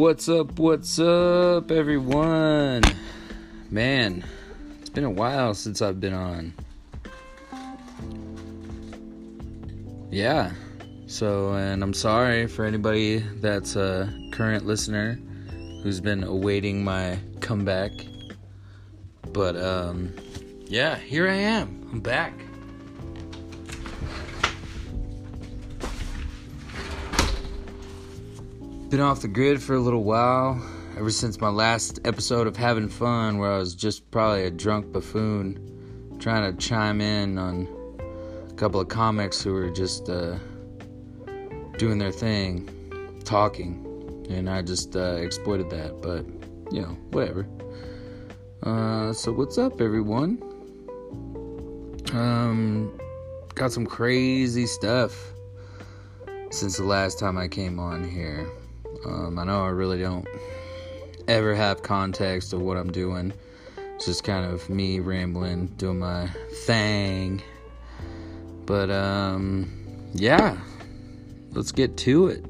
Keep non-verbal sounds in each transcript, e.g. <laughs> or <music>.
What's up? What's up, everyone? Man, it's been a while since I've been on. Yeah, so, and I'm sorry for anybody that's a current listener who's been awaiting my comeback. But, um, yeah, here I am. I'm back. Been off the grid for a little while, ever since my last episode of Having Fun, where I was just probably a drunk buffoon trying to chime in on a couple of comics who were just uh, doing their thing, talking, and I just uh, exploited that, but you know, whatever. Uh, so, what's up, everyone? Um, got some crazy stuff since the last time I came on here. Um, I know I really don't ever have context of what I'm doing. It's just kind of me rambling, doing my thing. But um, yeah, let's get to it.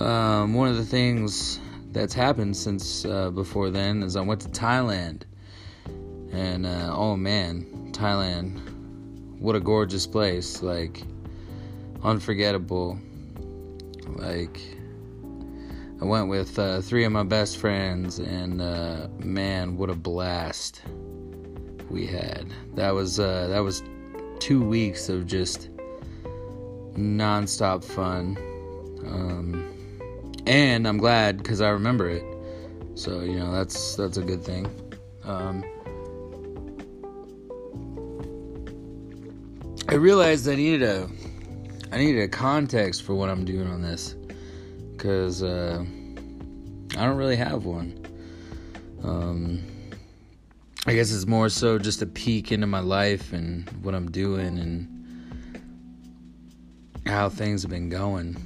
Um, one of the things that's happened since uh, before then is I went to Thailand, and uh, oh man, Thailand, what a gorgeous place! Like unforgettable. Like I went with uh, three of my best friends, and uh, man, what a blast we had! That was uh, that was two weeks of just nonstop fun, um, and I'm glad because I remember it. So you know that's that's a good thing. Um, I realized I needed a I needed a context for what I'm doing on this because uh, I don't really have one. Um, I guess it's more so just a peek into my life and what I'm doing and how things have been going.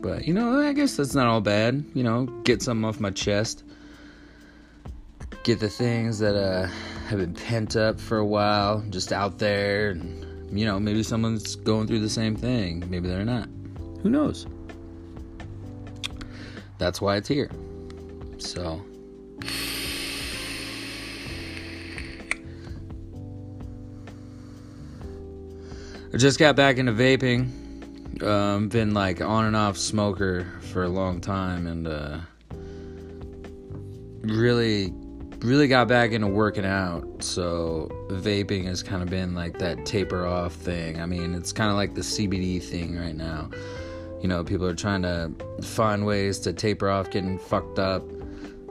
But, you know, I guess that's not all bad. You know, get something off my chest. Get the things that uh, have been pent up for a while just out there. And, you know, maybe someone's going through the same thing. Maybe they're not. Who knows? That's why it's here. So. I just got back into vaping. Um, been like on and off smoker for a long time and uh, really, really got back into working out. So vaping has kind of been like that taper off thing. I mean, it's kind of like the CBD thing right now you know, people are trying to find ways to taper off getting fucked up.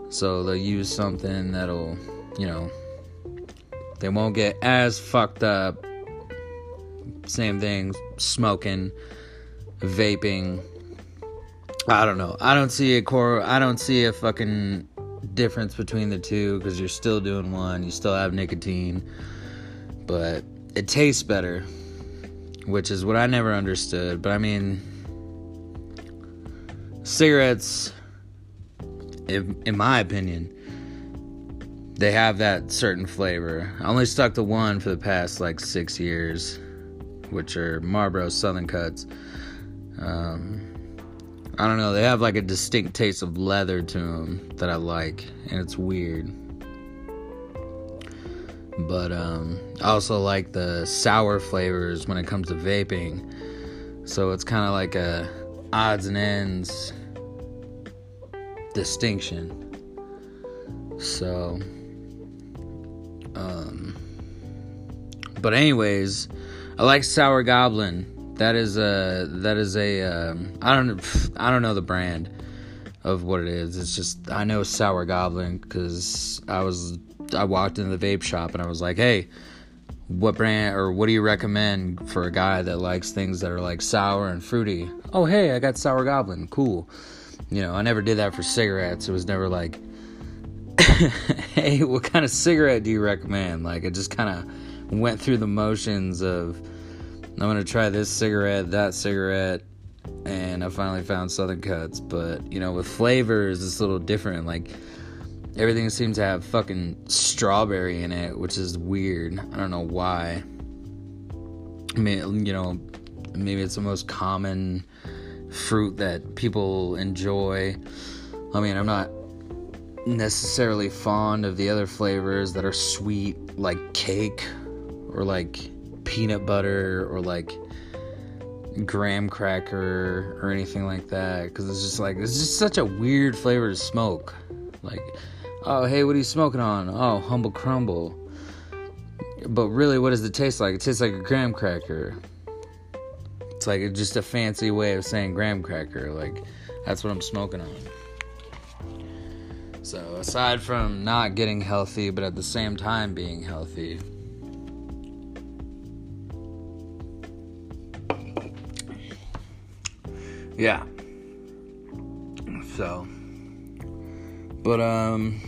So they'll use something that'll, you know, they won't get as fucked up. Same thing, smoking, vaping. I don't know. I don't see a core. I don't see a fucking difference between the two because you're still doing one. You still have nicotine, but it tastes better, which is what I never understood. But I mean, cigarettes, in, in my opinion, they have that certain flavor. I only stuck to one for the past like six years, which are Marlboro Southern Cuts. Um, I don't know, they have like a distinct taste of leather to them that I like, and it's weird. But um, I also like the sour flavors when it comes to vaping. So it's kind of like a odds and ends distinction. So, um, but anyways, I like Sour Goblin. That is a that is a um, I don't I don't know the brand of what it is. It's just I know Sour Goblin because I was I walked into the vape shop and I was like, hey, what brand or what do you recommend for a guy that likes things that are like sour and fruity? Oh, hey, I got Sour Goblin. Cool. You know, I never did that for cigarettes. It was never like, <laughs> hey, what kind of cigarette do you recommend? Like, it just kind of went through the motions of, I'm going to try this cigarette, that cigarette, and I finally found Southern Cuts. But, you know, with flavors, it's a little different. Like, everything seems to have fucking strawberry in it, which is weird. I don't know why. I mean, you know, maybe it's the most common fruit that people enjoy. I mean, I'm not necessarily fond of the other flavors that are sweet, like cake or like peanut butter or like graham cracker or anything like that because it's just like it's just such a weird flavor to smoke. Like oh hey what are you smoking on? Oh humble crumble. But really what does it taste like? It tastes like a graham cracker it's like just a fancy way of saying graham cracker like that's what i'm smoking on so aside from not getting healthy but at the same time being healthy yeah. So, but um,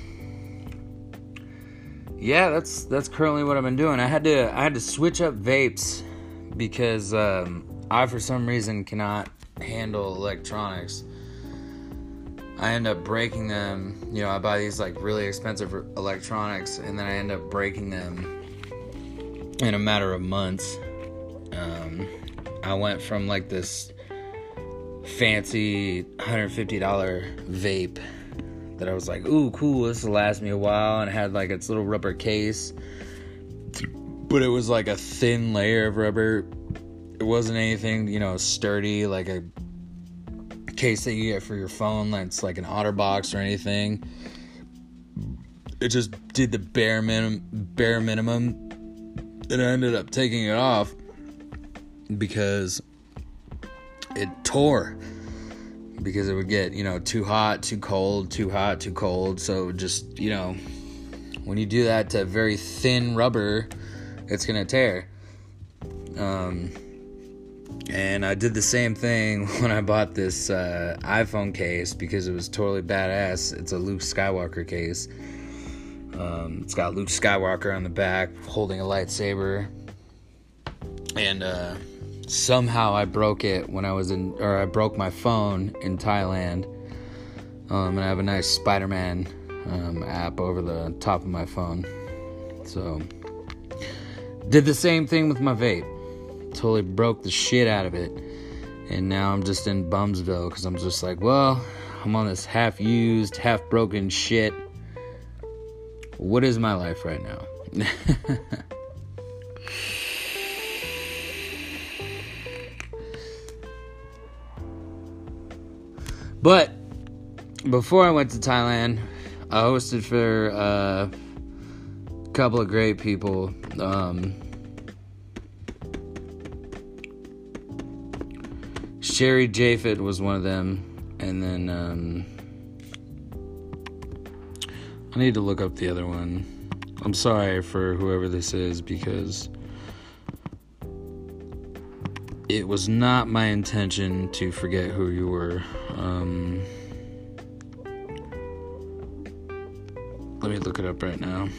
yeah, that's that's currently what I've been doing. I had to I had to switch up vapes because um, I for some reason cannot handle electronics. I end up breaking them. You know, I buy these like really expensive electronics, and then I end up breaking them in a matter of months. Um, I went from like this fancy $150 vape that I was like, ooh, cool, this will last me a while. And it had like its little rubber case, but it was like a thin layer of rubber. It wasn't anything, you know, sturdy, like a case that you get for your phone that's like an OtterBox or anything. It just did the bare minimum, bare minimum. And I ended up taking it off because it tore because it would get you know too hot too cold too hot too cold so just you know when you do that to very thin rubber it's gonna tear um, and i did the same thing <laughs> when i bought this uh, iphone case because it was totally badass it's a luke skywalker case um, it's got luke skywalker on the back holding a lightsaber and uh, somehow I broke it when I was in, or I broke my phone in Thailand. Um, and I have a nice Spider Man um, app over the top of my phone. So, did the same thing with my vape. Totally broke the shit out of it. And now I'm just in Bumsville because I'm just like, well, I'm on this half used, half broken shit. What is my life right now? <laughs> But before I went to Thailand, I hosted for uh, a couple of great people. Um, Sherry Japhet was one of them, and then um, I need to look up the other one. I'm sorry for whoever this is because it was not my intention to forget who you were. Um, let me look it up right now.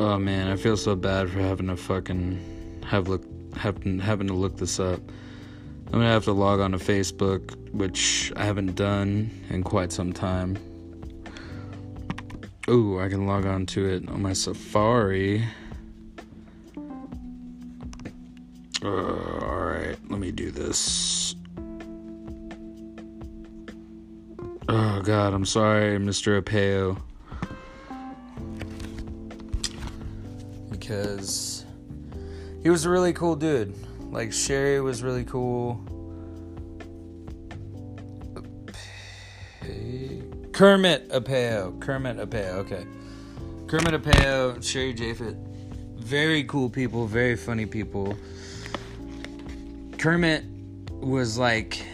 Oh man, I feel so bad for having to fucking have look having having to look this up. I'm gonna have to log on to Facebook, which I haven't done in quite some time. Ooh, I can log on to it on my Safari. Uh, Alright, let me do this. Oh god, I'm sorry, Mr. Apio. Because he was a really cool dude. Like, Sherry was really cool. Kermit Apio. Kermit Apio, okay. Kermit Apio, Sherry Japhet. Very cool people, very funny people. Kermit was like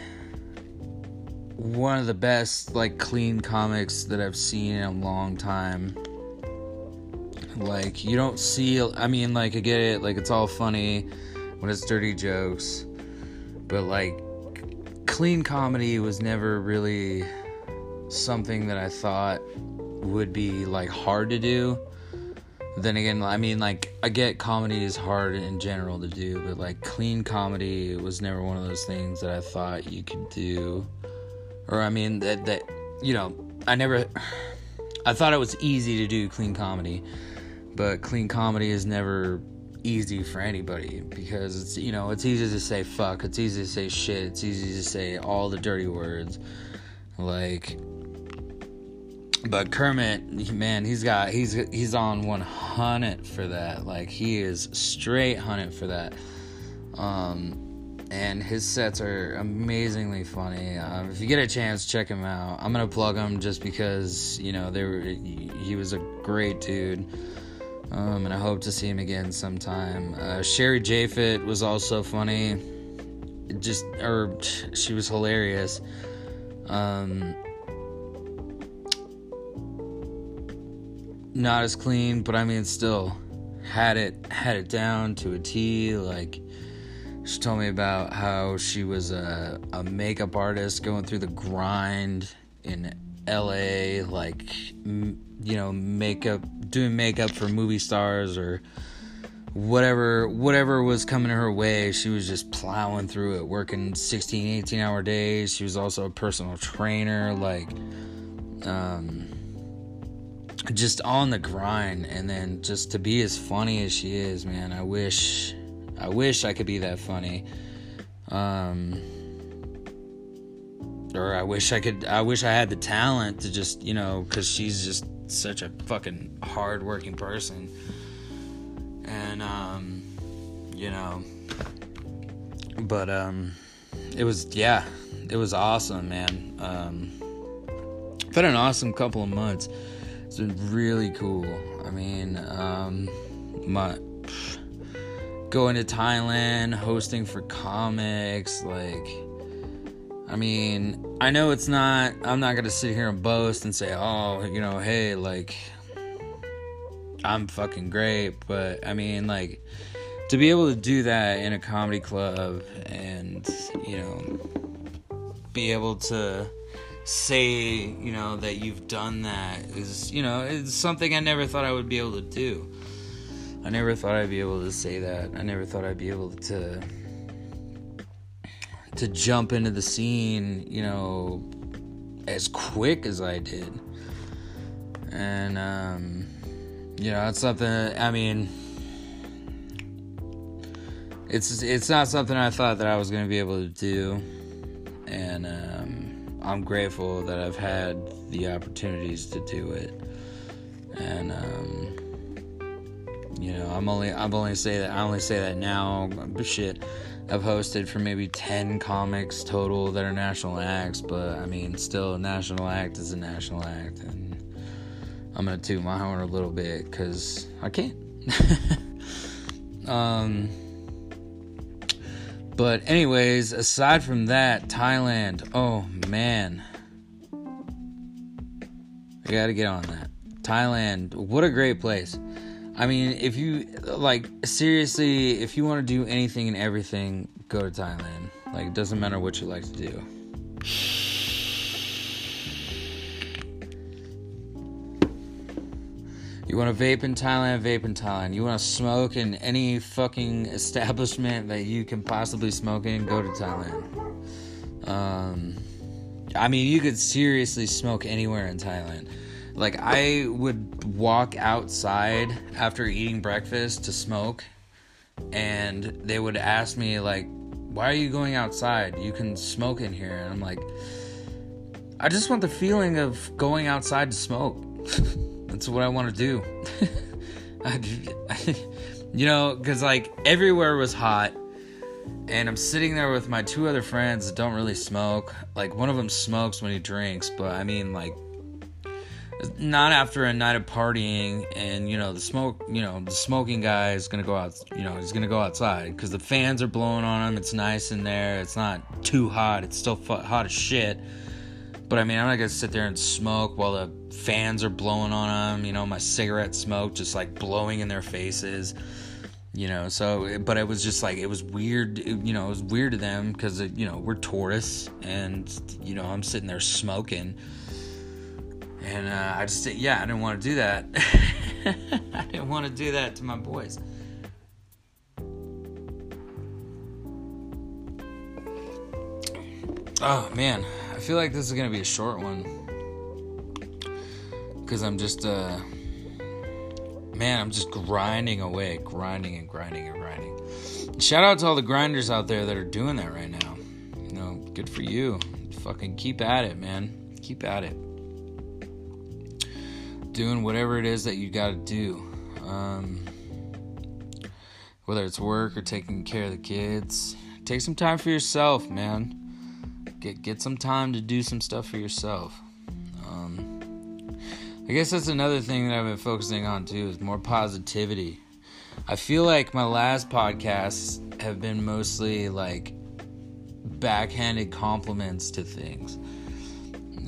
one of the best, like, clean comics that I've seen in a long time. Like, you don't see, I mean, like, I get it, like, it's all funny when it's dirty jokes, but, like, clean comedy was never really something that I thought would be like hard to do. Then again, I mean, like, I get comedy is hard in general to do, but like, clean comedy was never one of those things that I thought you could do. Or, I mean, that, that, you know, I never, <sighs> I thought it was easy to do clean comedy, but clean comedy is never easy for anybody because it's you know it's easy to say fuck it's easy to say shit it's easy to say all the dirty words like but Kermit man he's got he's he's on 100 for that like he is straight hunted for that um and his sets are amazingly funny um, if you get a chance check him out i'm gonna plug him just because you know they were he was a great dude um, and I hope to see him again sometime. Uh, Sherry Japhet was also funny, just or she was hilarious. Um, not as clean, but I mean, still had it had it down to a T. Like she told me about how she was a, a makeup artist going through the grind in LA, like you know, makeup doing makeup for movie stars or whatever whatever was coming her way. She was just plowing through it working 16 18 hour days. She was also a personal trainer like um just on the grind. And then just to be as funny as she is man i wish i wish i could be that funny. Um or i wish i could i wish i had the talent to just you know because she's just such a fucking hard-working person, and um, you know, but um, it was yeah, it was awesome, man. Um, had an awesome couple of months. It's been really cool. I mean, um, my going to Thailand, hosting for comics, like I mean, I know it's not, I'm not going to sit here and boast and say, oh, you know, hey, like, I'm fucking great. But I mean, like, to be able to do that in a comedy club and, you know, be able to say, you know, that you've done that is, you know, it's something I never thought I would be able to do. I never thought I'd be able to say that. I never thought I'd be able to to jump into the scene, you know, as quick as I did. And, um, you know, it's something, I mean, it's, it's not something I thought that I was going to be able to do. And, um, I'm grateful that I've had the opportunities to do it. And, um, you know, I'm only, I'm only say that, I only say that now, but shit I've hosted for maybe 10 comics total that are national acts, but I mean, still, a national act is a national act, and I'm gonna toot my horn a little bit because I can't. <laughs> um, but, anyways, aside from that, Thailand, oh man, I gotta get on that. Thailand, what a great place. I mean, if you like seriously, if you want to do anything and everything, go to Thailand. Like, it doesn't matter what you like to do. You want to vape in Thailand, vape in Thailand. You want to smoke in any fucking establishment that you can possibly smoke in, go to Thailand. Um, I mean, you could seriously smoke anywhere in Thailand. Like I would walk outside after eating breakfast to smoke and they would ask me like why are you going outside? You can smoke in here. And I'm like I just want the feeling of going outside to smoke. <laughs> That's what I want to do. <laughs> I, <laughs> you know, cuz like everywhere was hot and I'm sitting there with my two other friends that don't really smoke. Like one of them smokes when he drinks, but I mean like not after a night of partying and you know the smoke you know the smoking guy is gonna go out you know he's gonna go outside because the fans are blowing on him. It's nice in there. It's not too hot. It's still hot as shit. But i mean i'm not gonna sit there and smoke while the fans are blowing on him you know my cigarette smoke just like blowing in their faces you know. So but it was just like it was weird you know it was weird to them because uh, you know we're tourists and you know i'm sitting there smoking and uh, I just, yeah, I didn't want to do that. <laughs> I didn't want to do that to my boys. Oh man, I feel like this is gonna be a short one because I'm just uh, man, I'm just grinding away, grinding and grinding and grinding. Shout out to all the grinders out there that are doing that right now. You know, good for you. Fucking keep at it, man. Keep at it. Doing whatever it is that you got to do. Um, whether it's work or taking care of the kids, take some time for yourself, man. Get get some time to do some stuff for yourself. Um, I guess that's another thing that I've been focusing on too is more positivity. I feel like my last podcasts have been mostly like backhanded compliments to things.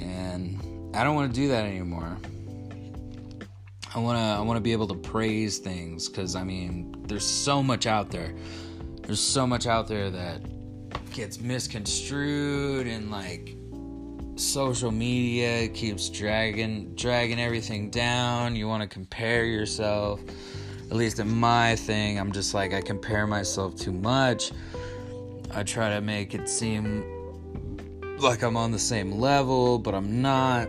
And I don't want to do that anymore. I want to I want to be able to praise things cuz I mean, there's so much out there. There's so much out there that gets misconstrued and like social media keeps dragging dragging everything down. You want to compare yourself. At least in my thing, I'm just like I compare myself too much. I try to make it seem like I'm on the same level, but I'm not.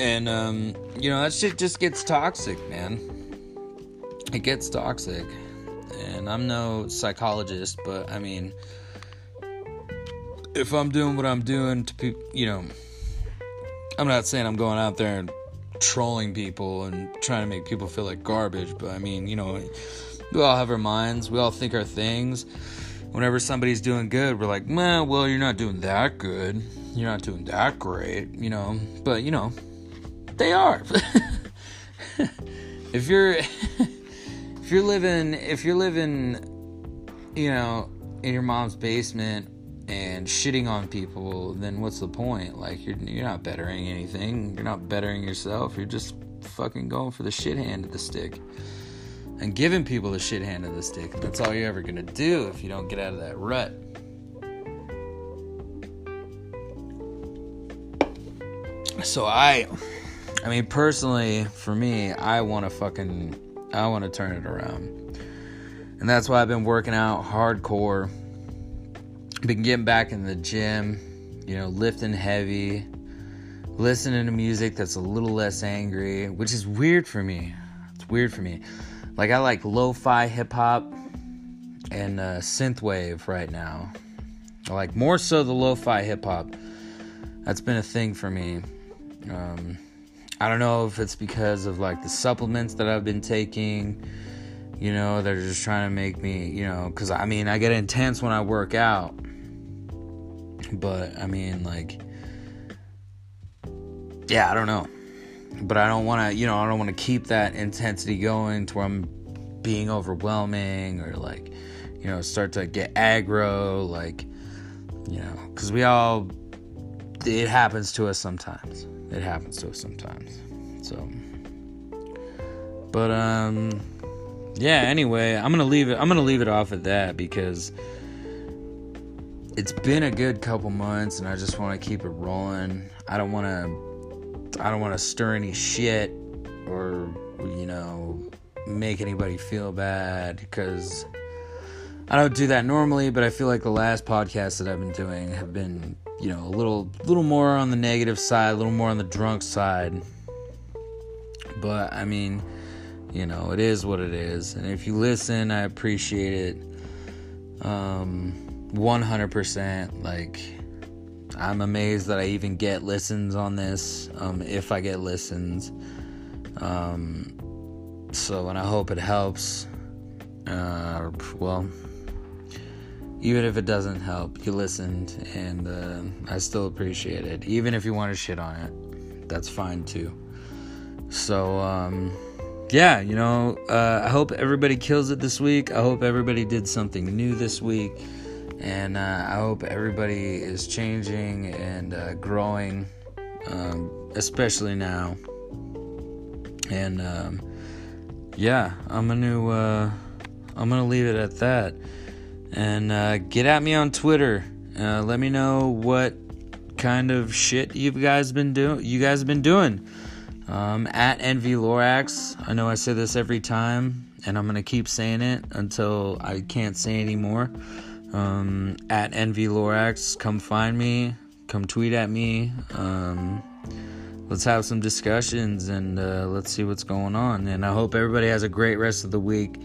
And um, you know, that shit just gets toxic, man. It gets toxic. And I'm no psychologist, but I mean, if I'm doing what I'm doing to people, you know, I'm not saying I'm going out there and trolling people and trying to make people feel like garbage, but I mean, you know, we all have our minds, we all think our things. Whenever somebody's doing good, we're like, man, well, you're not doing that good. You're not doing that great, you know. But, you know, they are. <laughs> if you're <laughs> if you're living if you're living, you know, in your mom's basement and shitting on people, then what's the point? Like you're you're not bettering anything. You're not bettering yourself. You're just fucking going for the shit hand of the stick. And giving people the shit hand of the stick. That's all you're ever gonna do if you don't get out of that rut. So I I mean personally, for me, I wanna fucking I wanna turn it around. And that's why I've been working out hardcore been getting back in the gym, you know, lifting heavy, listening to music that's a little less angry, which is weird for me. It's weird for me. Like I like lo-fi hip hop and uh, synthwave right now. I like more so the lo-fi hip hop. That's been a thing for me. Um, I don't know if it's because of like the supplements that I've been taking. You know, they're just trying to make me, you know, because I mean, I get intense when I work out but I mean, like, yeah, I don't know. But I don't want to, you know, I don't want to keep that intensity going to where I'm being overwhelming or like, you know, start to get aggro, like, you know, because we all, it happens to us sometimes. It happens to us sometimes. So, but, um, yeah, anyway, I'm gonna leave it, I'm gonna leave it off at that because it's been a good couple months and I just want to keep it rolling. I don't want to I don't want to stir any shit or you know make anybody feel bad because I don't do that normally, but I feel like the last podcasts that I've been doing have been, you know, a little little more on the negative side, a little more on the drunk side. But I mean, you know, it is what it is. And if you listen, I appreciate it. Um 100% like i'm amazed that i even get listens on this um, if i get listens um, so and i hope it helps uh, well even if it doesn't help you listened and uh, i still appreciate it even if you want to shit on it that's fine too so um, yeah you know uh, i hope everybody kills it this week i hope everybody did something new this week and uh, I hope everybody is changing and uh, growing, um, especially now. And um, yeah, I'm gonna uh, I'm gonna leave it at that. And uh, get at me on Twitter. Uh, let me know what kind of shit you guys been doing. You guys have been doing. Um, at Envy Lorax. I know I say this every time, and I'm gonna keep saying it until I can't say anymore um, at Envy Lorax. Come find me. Come tweet at me. Um, let's have some discussions and uh, let's see what's going on. And I hope everybody has a great rest of the week.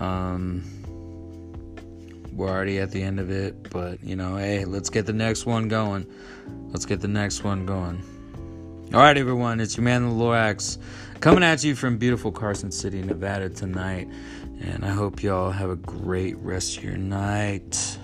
Um, we're already at the end of it, but you know, hey, let's get the next one going. Let's get the next one going. All right, everyone, it's your man, the Lorax, coming at you from beautiful Carson City, Nevada tonight. And I hope y'all have a great rest of your night.